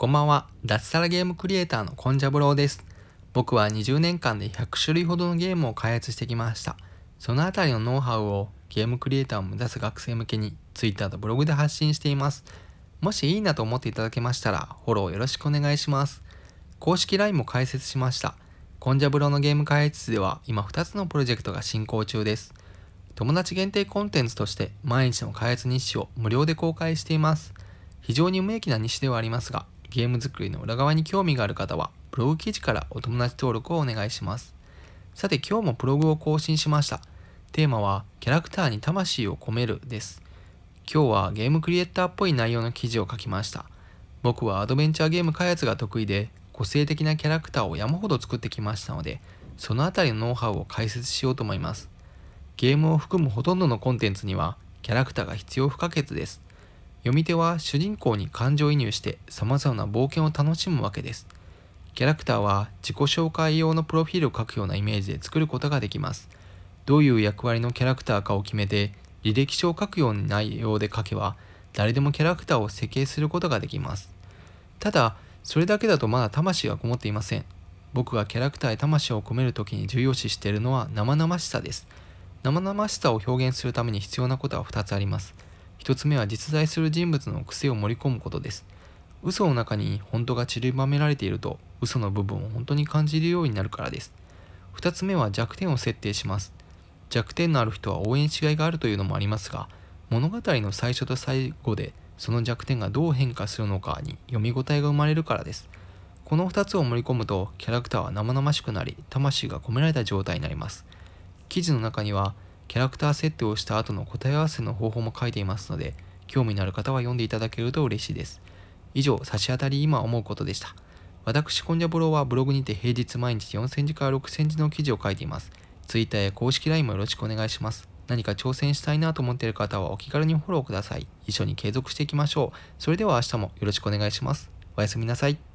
こんばんは。脱サラゲームクリエイターのコンジャブローです。僕は20年間で100種類ほどのゲームを開発してきました。そのあたりのノウハウをゲームクリエイターを目指す学生向けに Twitter とブログで発信しています。もしいいなと思っていただけましたらフォローよろしくお願いします。公式 LINE も開設しました。コンジャブローのゲーム開発室では今2つのプロジェクトが進行中です。友達限定コンテンツとして毎日の開発日誌を無料で公開しています。非常に無益な日誌ではありますが、ゲーム作りの裏側に興味がある方は、ブログ記事からお友達登録をお願いします。さて今日もブログを更新しました。テーマは、キャラクターに魂を込めるです。今日はゲームクリエイターっぽい内容の記事を書きました。僕はアドベンチャーゲーム開発が得意で、個性的なキャラクターを山ほど作ってきましたので、そのあたりのノウハウを解説しようと思います。ゲームを含むほとんどのコンテンツには、キャラクターが必要不可欠です。読み手は主人公に感情移入して様々な冒険を楽しむわけです。キャラクターは自己紹介用のプロフィールを書くようなイメージで作ることができます。どういう役割のキャラクターかを決めて履歴書を書くような内容で書けば誰でもキャラクターを設計することができます。ただ、それだけだとまだ魂がこもっていません。僕がキャラクターへ魂を込めるときに重要視しているのは生々しさです。生々しさを表現するために必要なことは2つあります。1つ目は実在する人物の癖を盛り込むことです。嘘の中に本当が散りばめられていると嘘の部分を本当に感じるようになるからです。2つ目は弱点を設定します。弱点のある人は応援しがいがあるというのもありますが、物語の最初と最後でその弱点がどう変化するのかに読み応えが生まれるからです。この2つを盛り込むとキャラクターは生々しくなり、魂が込められた状態になります。記事の中にはキャラクター設定をした後の答え合わせの方法も書いていますので、興味のある方は読んでいただけると嬉しいです。以上、差し当たり今思うことでした。私、コンジャブローはブログにて平日毎日4000字から6000字の記事を書いています。Twitter や公式 LINE もよろしくお願いします。何か挑戦したいなと思っている方はお気軽にフォローください。一緒に継続していきましょう。それでは明日もよろしくお願いします。おやすみなさい。